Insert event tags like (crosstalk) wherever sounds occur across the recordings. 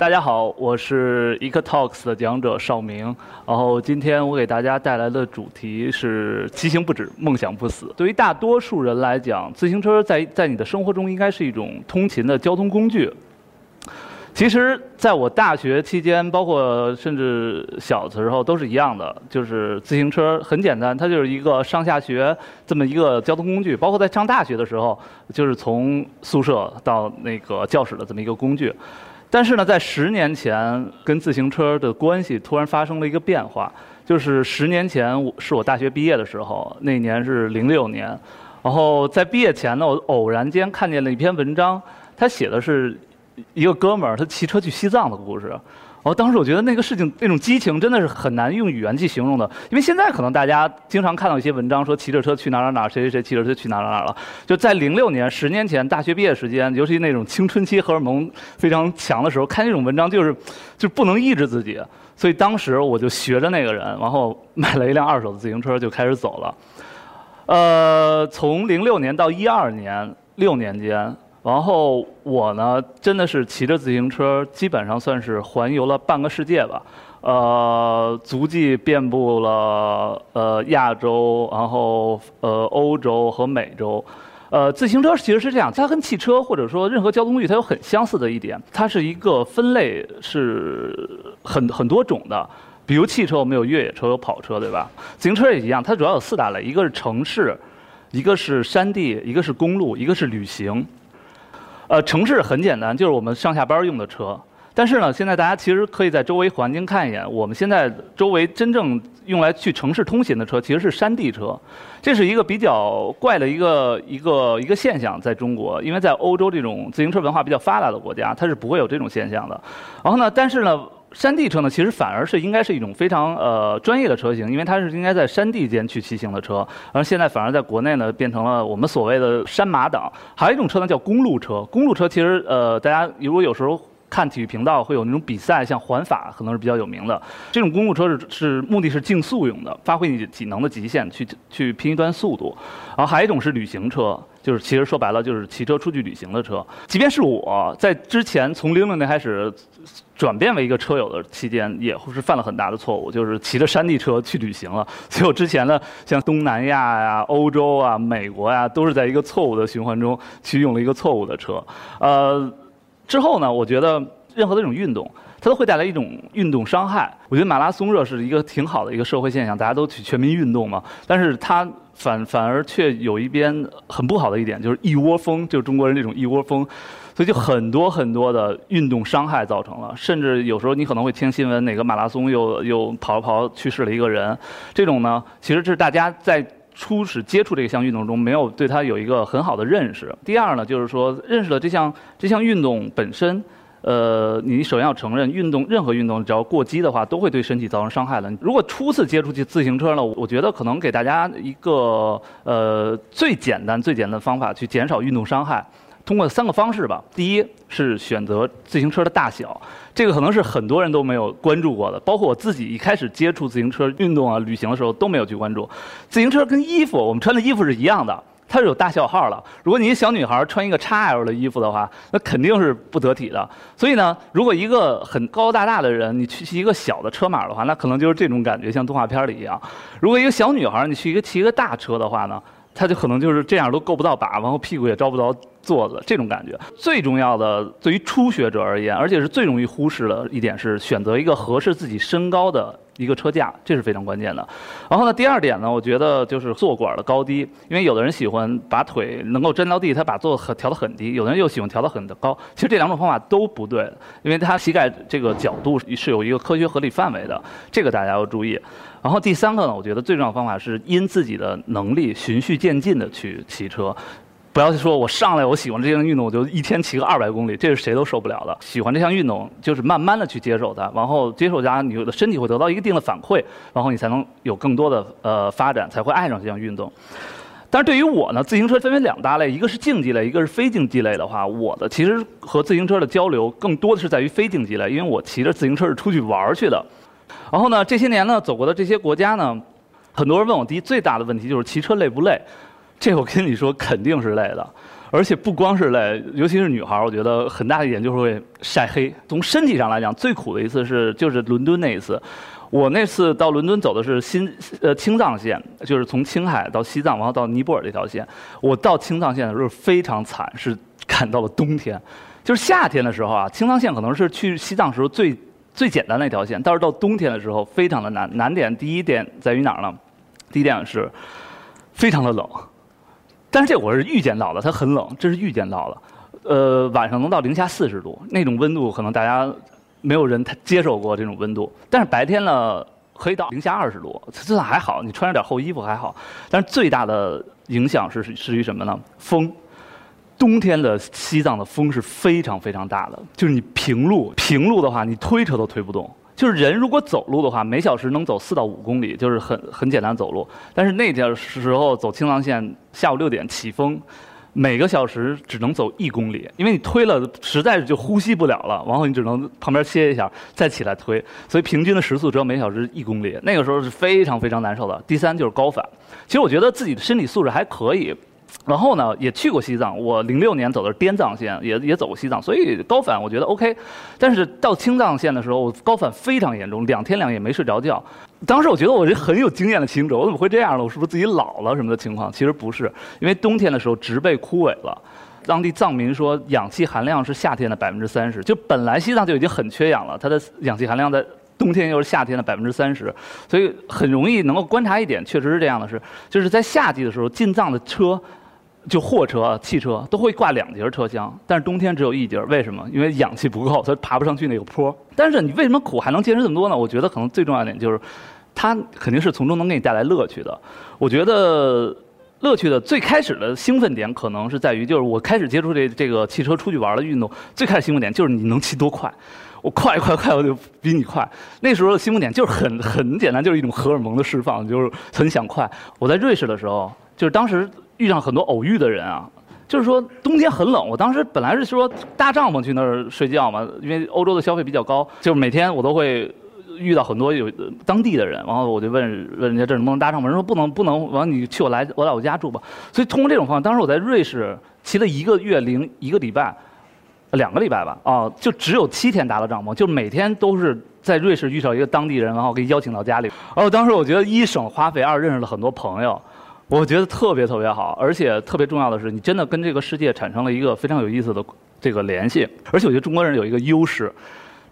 大家好，我是 EcoTalks 的讲者邵明。然后今天我给大家带来的主题是“骑行不止，梦想不死”。对于大多数人来讲，自行车在在你的生活中应该是一种通勤的交通工具。其实，在我大学期间，包括甚至小的时候，都是一样的，就是自行车很简单，它就是一个上下学这么一个交通工具。包括在上大学的时候，就是从宿舍到那个教室的这么一个工具。但是呢，在十年前，跟自行车的关系突然发生了一个变化。就是十年前我是我大学毕业的时候，那年是零六年。然后在毕业前呢，我偶然间看见了一篇文章，他写的是一个哥们儿他骑车去西藏的故事。哦，当时我觉得那个事情那种激情真的是很难用语言去形容的，因为现在可能大家经常看到一些文章说骑着车去哪哪哪，谁谁谁骑着车去哪哪哪了。就在零六年，十年前大学毕业时间，尤其那种青春期荷尔蒙非常强的时候，看这种文章就是就不能抑制自己，所以当时我就学着那个人，然后买了一辆二手的自行车就开始走了。呃，从零六年到一二年六年间。然后我呢，真的是骑着自行车，基本上算是环游了半个世界吧。呃，足迹遍布了呃亚洲，然后呃欧洲和美洲。呃，自行车其实是这样，它跟汽车或者说任何交通工具它有很相似的一点，它是一个分类是很很多种的。比如汽车，我们有越野车，有跑车，对吧？自行车也一样，它主要有四大类：一个是城市，一个是山地，一个是公路，一个是旅行。呃，城市很简单，就是我们上下班用的车。但是呢，现在大家其实可以在周围环境看一眼，我们现在周围真正用来去城市通行的车，其实是山地车。这是一个比较怪的一个一个一个现象，在中国，因为在欧洲这种自行车文化比较发达的国家，它是不会有这种现象的。然后呢，但是呢。山地车呢，其实反而是应该是一种非常呃专业的车型，因为它是应该在山地间去骑行的车。而现在反而在国内呢，变成了我们所谓的山马党。还有一种车呢，叫公路车。公路车其实呃，大家如果有时候看体育频道会有那种比赛，像环法可能是比较有名的。这种公路车是是目的是竞速用的，发挥你体能的极限，去去拼一段速度。然后还有一种是旅行车。就是其实说白了就是骑车出去旅行的车，即便是我在之前从零六年开始转变为一个车友的期间，也是犯了很大的错误，就是骑着山地车去旅行了。所以我之前呢，像东南亚呀、欧洲啊、美国呀，都是在一个错误的循环中去用了一个错误的车。呃，之后呢，我觉得任何的一种运动。它都会带来一种运动伤害。我觉得马拉松热是一个挺好的一个社会现象，大家都去全民运动嘛。但是它反反而却有一边很不好的一点，就是一窝蜂，就是中国人这种一窝蜂，所以就很多很多的运动伤害造成了。甚至有时候你可能会听新闻，哪个马拉松又又跑着跑去世了一个人。这种呢，其实是大家在初始接触这项运动中没有对它有一个很好的认识。第二呢，就是说认识了这项这项运动本身。呃，你首先要承认，运动任何运动只要过激的话，都会对身体造成伤害的。如果初次接触去自行车呢，我觉得可能给大家一个呃最简单、最简单的方法去减少运动伤害，通过三个方式吧。第一是选择自行车的大小，这个可能是很多人都没有关注过的，包括我自己一开始接触自行车运动啊、旅行的时候都没有去关注。自行车跟衣服，我们穿的衣服是一样的。它是有大小号的。如果你一小女孩穿一个 XL 的衣服的话，那肯定是不得体的。所以呢，如果一个很高大大的人，你去骑一个小的车码的话，那可能就是这种感觉，像动画片里一样。如果一个小女孩，你去一个骑一个大车的话呢，他就可能就是这样都够不到把，然后屁股也招不着座子，这种感觉。最重要的，对于初学者而言，而且是最容易忽视的一点是，选择一个合适自己身高的。一个车架，这是非常关键的。然后呢，第二点呢，我觉得就是坐管的高低，因为有的人喜欢把腿能够沾到地，他把座很调得很低；有的人又喜欢调得很的高。其实这两种方法都不对，因为他膝盖这个角度是有一个科学合理范围的，这个大家要注意。然后第三个呢，我觉得最重要的方法是因自己的能力循序渐进的去骑车。不要说，我上来我喜欢这项运动，我就一天骑个二百公里，这是谁都受不了的。喜欢这项运动，就是慢慢的去接受它，然后接受它，你的身体会得到一定的反馈，然后你才能有更多的呃发展，才会爱上这项运动。但是对于我呢，自行车分为两大类，一个是竞技类，一个是非竞技类的话，我的其实和自行车的交流更多的是在于非竞技类，因为我骑着自行车是出去玩去的。然后呢，这些年呢，走过的这些国家呢，很多人问我第一最大的问题就是骑车累不累？这我跟你说肯定是累的，而且不光是累，尤其是女孩儿，我觉得很大的一点就是会晒黑。从身体上来讲，最苦的一次是就是伦敦那一次。我那次到伦敦走的是新呃青藏线，就是从青海到西藏，然后到尼泊尔这条线。我到青藏线的时候非常惨，是赶到了冬天。就是夏天的时候啊，青藏线可能是去西藏时候最最简单的一条线，但是到冬天的时候非常的难。难点第一点在于哪儿呢？第一点是非常的冷。但是这我是预见到的，它很冷，这是预见到的。呃，晚上能到零下四十度，那种温度可能大家没有人他接受过这种温度。但是白天呢，可以到零下二十度，这算还好，你穿着点厚衣服还好。但是最大的影响是是于什么呢？风。冬天的西藏的风是非常非常大的，就是你平路平路的话，你推车都推不动。就是人如果走路的话，每小时能走四到五公里，就是很很简单走路。但是那天时候走青藏线，下午六点起风，每个小时只能走一公里，因为你推了实在是就呼吸不了了，然后你只能旁边歇一下，再起来推，所以平均的时速只有每小时一公里。那个时候是非常非常难受的。第三就是高反，其实我觉得自己的身体素质还可以。然后呢，也去过西藏。我零六年走的是滇藏线，也也走过西藏，所以高反我觉得 OK。但是到青藏线的时候，高反非常严重，两天两夜没睡着觉。当时我觉得我是很有经验的骑行者，我怎么会这样呢？我是不是自己老了什么的情况？其实不是，因为冬天的时候植被枯萎了。当地藏民说，氧气含量是夏天的百分之三十，就本来西藏就已经很缺氧了，它的氧气含量在冬天又是夏天的百分之三十，所以很容易能够观察一点，确实是这样的是，就是在夏季的时候进藏的车。就货车、汽车都会挂两节车厢，但是冬天只有一节，为什么？因为氧气不够，它爬不上去那个坡。但是你为什么苦还能坚持这么多呢？我觉得可能最重要一点就是，它肯定是从中能给你带来乐趣的。我觉得乐趣的最开始的兴奋点可能是在于，就是我开始接触这这个汽车出去玩的运动，最开始兴奋点就是你能骑多快，我快快快我就比你快。那时候的兴奋点就是很很简单，就是一种荷尔蒙的释放，就是很想快。我在瑞士的时候，就是当时。遇上很多偶遇的人啊，就是说冬天很冷，我当时本来是说搭帐篷去那儿睡觉嘛，因为欧洲的消费比较高，就是每天我都会遇到很多有当地的人，然后我就问问人家这能不能搭帐篷，人说不能不能，完你去我来我来我家住吧。所以通过这种方式，当时我在瑞士骑了一个月零一个礼拜，两个礼拜吧，啊，就只有七天搭了帐篷，就每天都是在瑞士遇到一个当地人，然后给邀请到家里。然后当时我觉得一省花费，二认识了很多朋友。我觉得特别特别好，而且特别重要的是，你真的跟这个世界产生了一个非常有意思的这个联系。而且我觉得中国人有一个优势，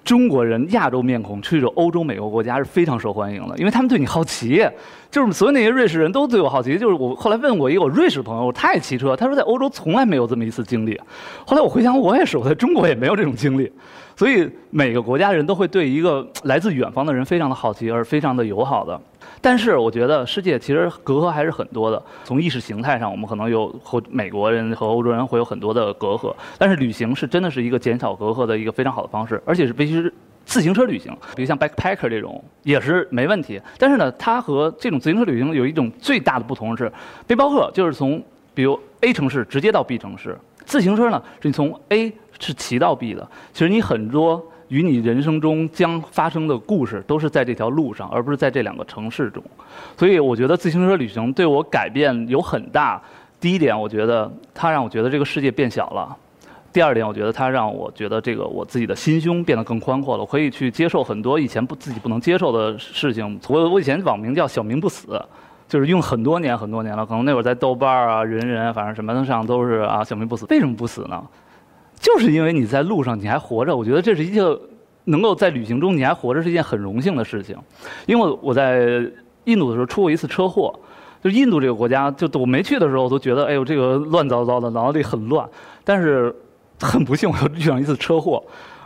中国人亚洲面孔去了欧洲、美国国家是非常受欢迎的，因为他们对你好奇。就是所有那些瑞士人都对我好奇。就是我后来问过一个我瑞士朋友，他也骑车，他说在欧洲从来没有这么一次经历。后来我回想，我也是，我在中国也没有这种经历。所以每个国家的人都会对一个 (tsk) 来自远方的人非常的好奇，而非常的友好的。但是我觉得世界其实隔阂还是很多的。从意识形态上，我们可能有和美国人和欧洲人会有很多的隔阂。但是旅行是真的是一个减少隔阂的一个非常好的方式，而且是必须自行车旅行，比如像 backpacker 这种也是没问题。但是呢，它和这种自行车旅行有一种最大的不同是，背包客就是从比如 A 城市直接到 B 城市，自行车呢是你从 A 是骑到 B 的。其实你很多。与你人生中将发生的故事，都是在这条路上，而不是在这两个城市中。所以，我觉得自行车旅行对我改变有很大。第一点，我觉得它让我觉得这个世界变小了；第二点，我觉得它让我觉得这个我自己的心胸变得更宽阔了，我可以去接受很多以前不自己不能接受的事情。我我以前网名叫小明不死，就是用很多年很多年了，可能那会儿在豆瓣啊、人人，反正什么上都是啊，小明不死。为什么不死呢？就是因为你在路上你还活着，我觉得这是一件能够在旅行中你还活着是一件很荣幸的事情。因为我在印度的时候出过一次车祸，就印度这个国家，就我没去的时候我都觉得哎呦这个乱糟糟的，脑子里很乱。但是很不幸我又遇上一次车祸，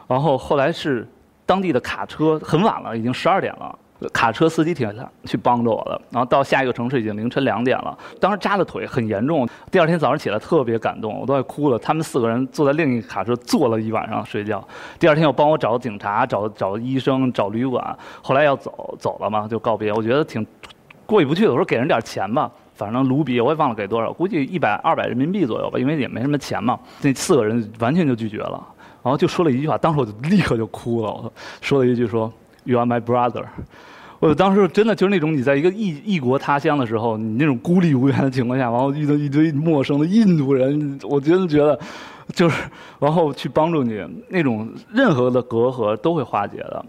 然后后来是当地的卡车很晚了，已经十二点了。卡车司机停下去帮着我的，然后到下一个城市已经凌晨两点了。当时扎的腿很严重，第二天早上起来特别感动，我都快哭了。他们四个人坐在另一个卡车坐了一晚上睡觉，第二天又帮我找警察、找找医生、找旅馆。后来要走走了嘛，就告别。我觉得挺过意不去的，我说给人点钱吧，反正卢比我也忘了给多少，估计一百二百人民币左右吧，因为也没什么钱嘛。那四个人完全就拒绝了，然后就说了一句话，当时我就立刻就哭了，我说了一句说 “You are my brother”。我当时真的就是那种你在一个异异国他乡的时候，你那种孤立无援的情况下，然后遇到一堆陌生的印度人，我真的觉得，就是然后去帮助你，那种任何的隔阂都会化解的。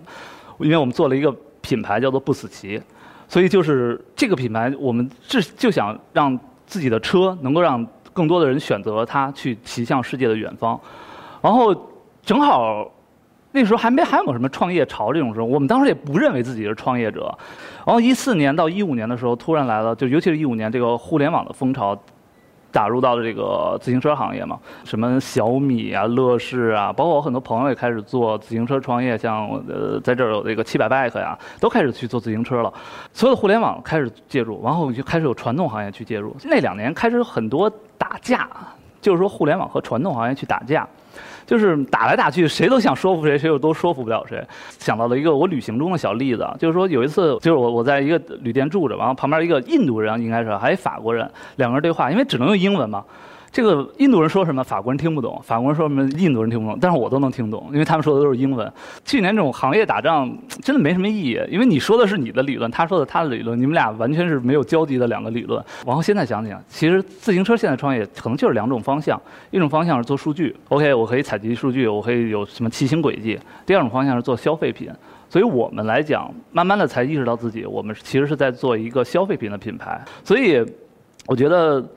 因为我们做了一个品牌叫做不死骑，所以就是这个品牌，我们是就想让自己的车能够让更多的人选择它去骑向世界的远方，然后正好。那时候还没还有什么创业潮这种时候，我们当时也不认为自己是创业者。然后一四年到一五年的时候，突然来了，就尤其是一五年这个互联网的风潮打入到了这个自行车行业嘛，什么小米啊、乐视啊，包括我很多朋友也开始做自行车创业，像呃在这儿有这个七百 bike 呀，都开始去做自行车了。所有的互联网开始介入，然后就开始有传统行业去介入。那两年开始很多打架，就是说互联网和传统行业去打架。就是打来打去，谁都想说服谁，谁又都说服不了谁。想到了一个我旅行中的小例子，就是说有一次，就是我我在一个旅店住着，然后旁边一个印度人，应该是还有法国人，两个人对话，因为只能用英文嘛。这个印度人说什么，法国人听不懂；法国人说什么，印度人听不懂。但是我都能听懂，因为他们说的都是英文。去年这种行业打仗真的没什么意义，因为你说的是你的理论，他说的他的理论，你们俩完全是没有交集的两个理论。然后现在想想，其实自行车现在创业可能就是两种方向：一种方向是做数据，OK，我可以采集数据，我可以有什么骑行轨迹；第二种方向是做消费品。所以我们来讲，慢慢的才意识到自己，我们其实是在做一个消费品的品牌。所以，我觉得。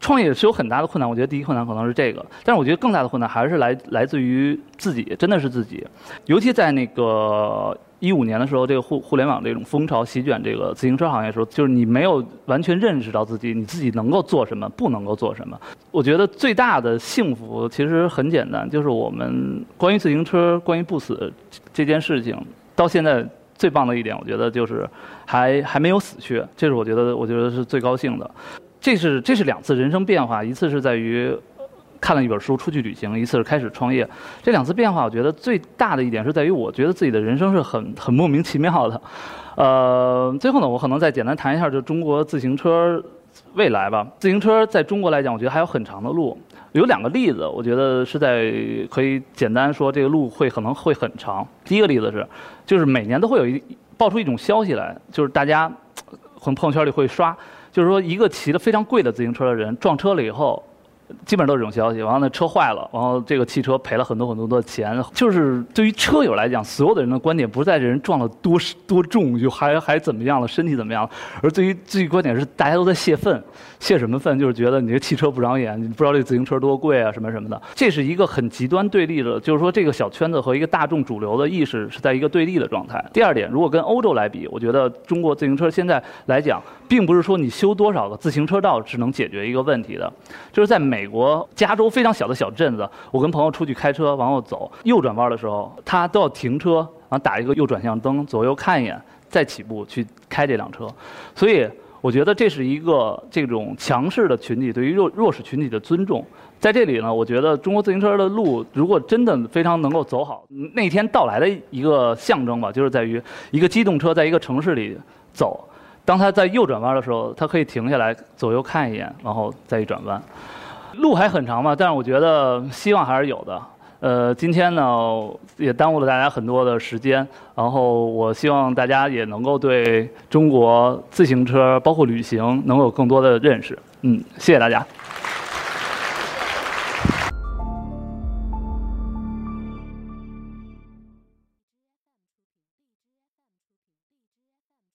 创业是有很大的困难，我觉得第一困难可能是这个，但是我觉得更大的困难还是来来自于自己，真的是自己。尤其在那个一五年的时候，这个互互联网这种风潮席卷这个自行车行业的时候，就是你没有完全认识到自己，你自己能够做什么，不能够做什么。我觉得最大的幸福其实很简单，就是我们关于自行车、关于不死这件事情，到现在最棒的一点，我觉得就是还还没有死去，这是我觉得我觉得是最高兴的。这是这是两次人生变化，一次是在于看了一本书出去旅行，一次是开始创业。这两次变化，我觉得最大的一点是在于，我觉得自己的人生是很很莫名其妙的。呃，最后呢，我可能再简单谈一下，就中国自行车未来吧。自行车在中国来讲，我觉得还有很长的路。有两个例子，我觉得是在可以简单说，这个路会可能会很长。第一个例子是，就是每年都会有一爆出一种消息来，就是大家从朋友圈里会刷。就是说，一个骑的非常贵的自行车的人撞车了以后。基本上都是这种消息，然后呢，车坏了，然后这个汽车赔了很多很多的钱。就是对于车友来讲，所有的人的观点不在这人撞了多多重，就还还怎么样了，身体怎么样了？而对于最观点是，大家都在泄愤，泄什么愤？就是觉得你这汽车不长眼，你不知道这自行车多贵啊，什么什么的。这是一个很极端对立的，就是说这个小圈子和一个大众主流的意识是在一个对立的状态。第二点，如果跟欧洲来比，我觉得中国自行车现在来讲，并不是说你修多少个自行车道是能解决一个问题的，就是在美。美国加州非常小的小镇子，我跟朋友出去开车往后走，右转弯的时候，他都要停车，然后打一个右转向灯，左右看一眼，再起步去开这辆车。所以，我觉得这是一个这种强势的群体对于弱弱势群体的尊重。在这里呢，我觉得中国自行车的路，如果真的非常能够走好，那天到来的一个象征吧，就是在于一个机动车在一个城市里走，当他在右转弯的时候，他可以停下来，左右看一眼，然后再一转弯。路还很长嘛，但是我觉得希望还是有的。呃，今天呢也耽误了大家很多的时间，然后我希望大家也能够对中国自行车包括旅行能有更多的认识。嗯，谢谢大家。